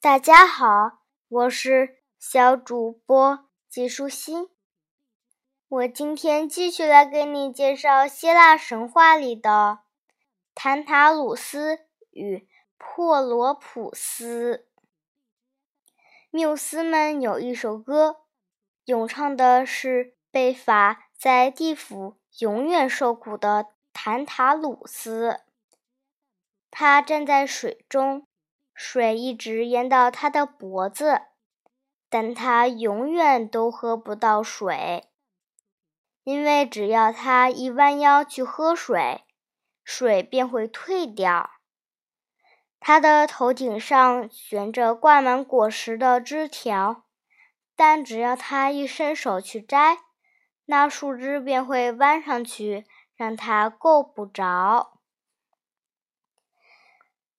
大家好，我是小主播季舒心。我今天继续来给你介绍希腊神话里的坦塔鲁斯与珀罗普斯。缪斯们有一首歌，咏唱的是被罚在地府永远受苦的坦塔鲁斯。他站在水中，水一直淹到他的脖子，但他永远都喝不到水，因为只要他一弯腰去喝水，水便会退掉。他的头顶上悬着挂满果实的枝条，但只要他一伸手去摘，那树枝便会弯上去，让他够不着。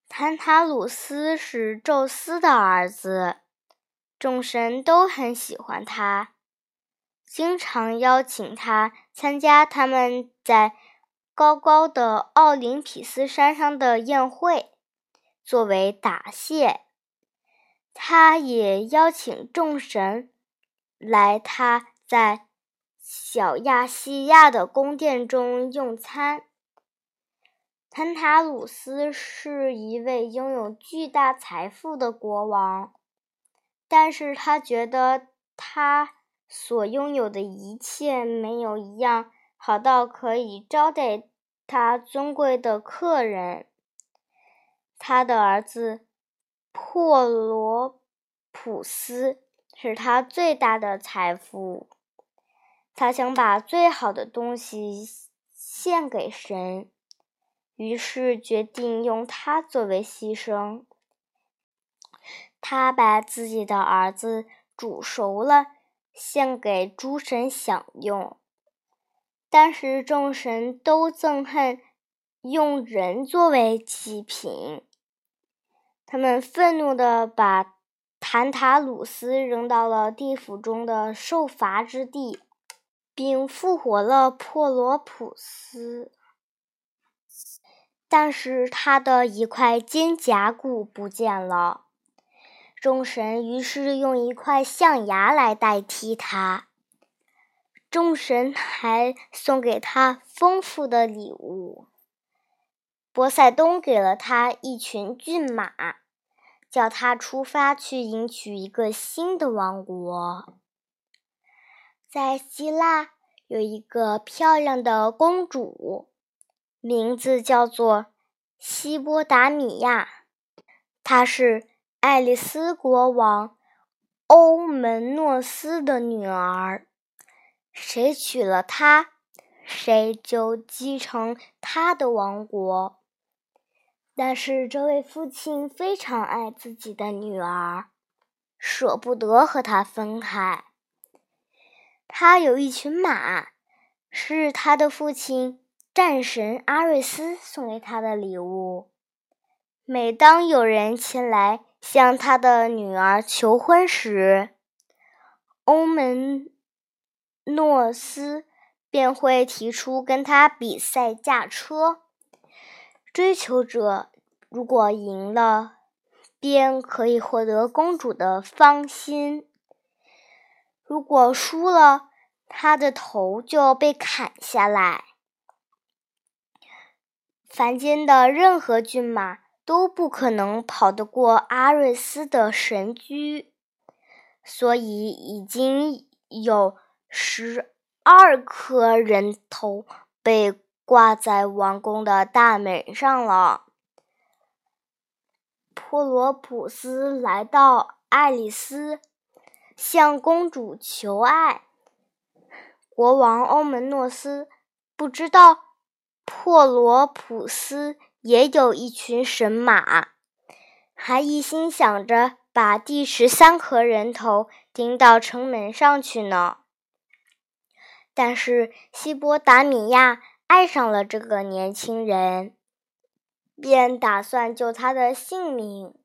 坦塔鲁斯是宙斯的儿子，众神都很喜欢他，经常邀请他参加他们在高高的奥林匹斯山上的宴会，作为答谢。他也邀请众神来他在小亚细亚的宫殿中用餐。坦塔鲁斯是一位拥有巨大财富的国王，但是他觉得他所拥有的一切没有一样好到可以招待他尊贵的客人。他的儿子珀罗普斯是他最大的财富，他想把最好的东西献给神。于是决定用它作为牺牲。他把自己的儿子煮熟了，献给诸神享用。但是众神都憎恨用人作为祭品，他们愤怒地把坦塔鲁斯扔到了地府中的受罚之地，并复活了珀罗普斯。但是他的一块肩胛骨不见了，众神于是用一块象牙来代替他。众神还送给他丰富的礼物。波塞冬给了他一群骏马，叫他出发去迎娶一个新的王国。在希腊有一个漂亮的公主。名字叫做西波达米亚，她是爱丽丝国王欧门诺斯的女儿。谁娶了她，谁就继承他的王国。但是这位父亲非常爱自己的女儿，舍不得和她分开。他有一群马，是他的父亲。战神阿瑞斯送给他的礼物。每当有人前来向他的女儿求婚时，欧门诺斯便会提出跟他比赛驾车。追求者如果赢了，便可以获得公主的芳心；如果输了，他的头就要被砍下来。凡间的任何骏马都不可能跑得过阿瑞斯的神驹，所以已经有十二颗人头被挂在王宫的大门上了。波罗普斯来到爱丽丝，向公主求爱。国王欧门诺斯不知道。珀罗普斯也有一群神马，还一心想着把第十三颗人头钉到城门上去呢。但是希波达米亚爱上了这个年轻人，便打算救他的性命。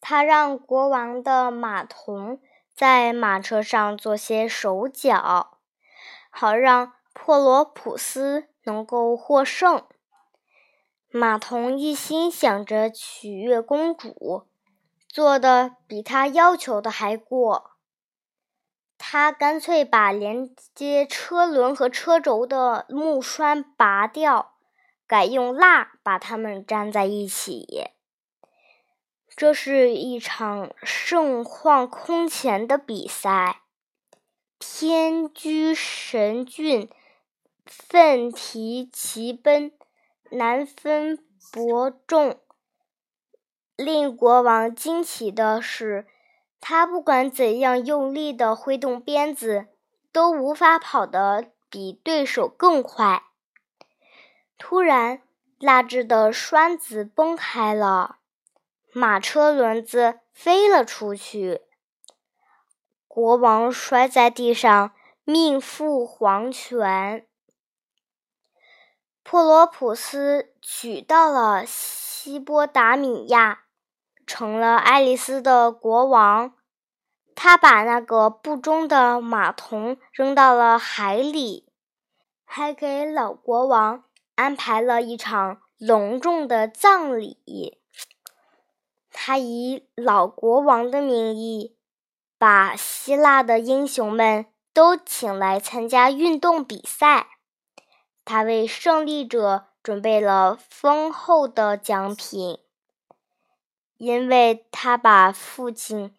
他让国王的马童在马车上做些手脚，好让珀罗普斯。能够获胜，马童一心想着取悦公主，做的比他要求的还过。他干脆把连接车轮和车轴的木栓拔掉，改用蜡把它们粘在一起。这是一场盛况空前的比赛。天驹神骏，奋蹄齐奔，难分伯仲。令国王惊奇的是。他不管怎样用力地挥动鞭子，都无法跑得比对手更快。突然，蜡制的栓子崩开了，马车轮子飞了出去，国王摔在地上，命赴黄泉。珀罗普斯娶到了西波达米亚。成了爱丽丝的国王，他把那个不忠的马童扔到了海里，还给老国王安排了一场隆重的葬礼。他以老国王的名义，把希腊的英雄们都请来参加运动比赛。他为胜利者准备了丰厚的奖品。因为他把父亲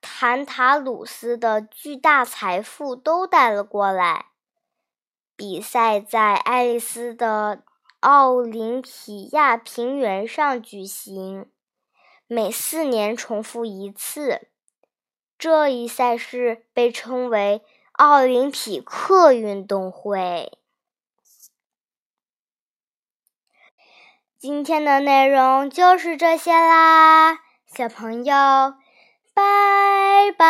坦塔鲁斯的巨大财富都带了过来。比赛在爱丽丝的奥林匹亚平原上举行，每四年重复一次。这一赛事被称为奥林匹克运动会。今天的内容就是这些啦，小朋友，拜拜。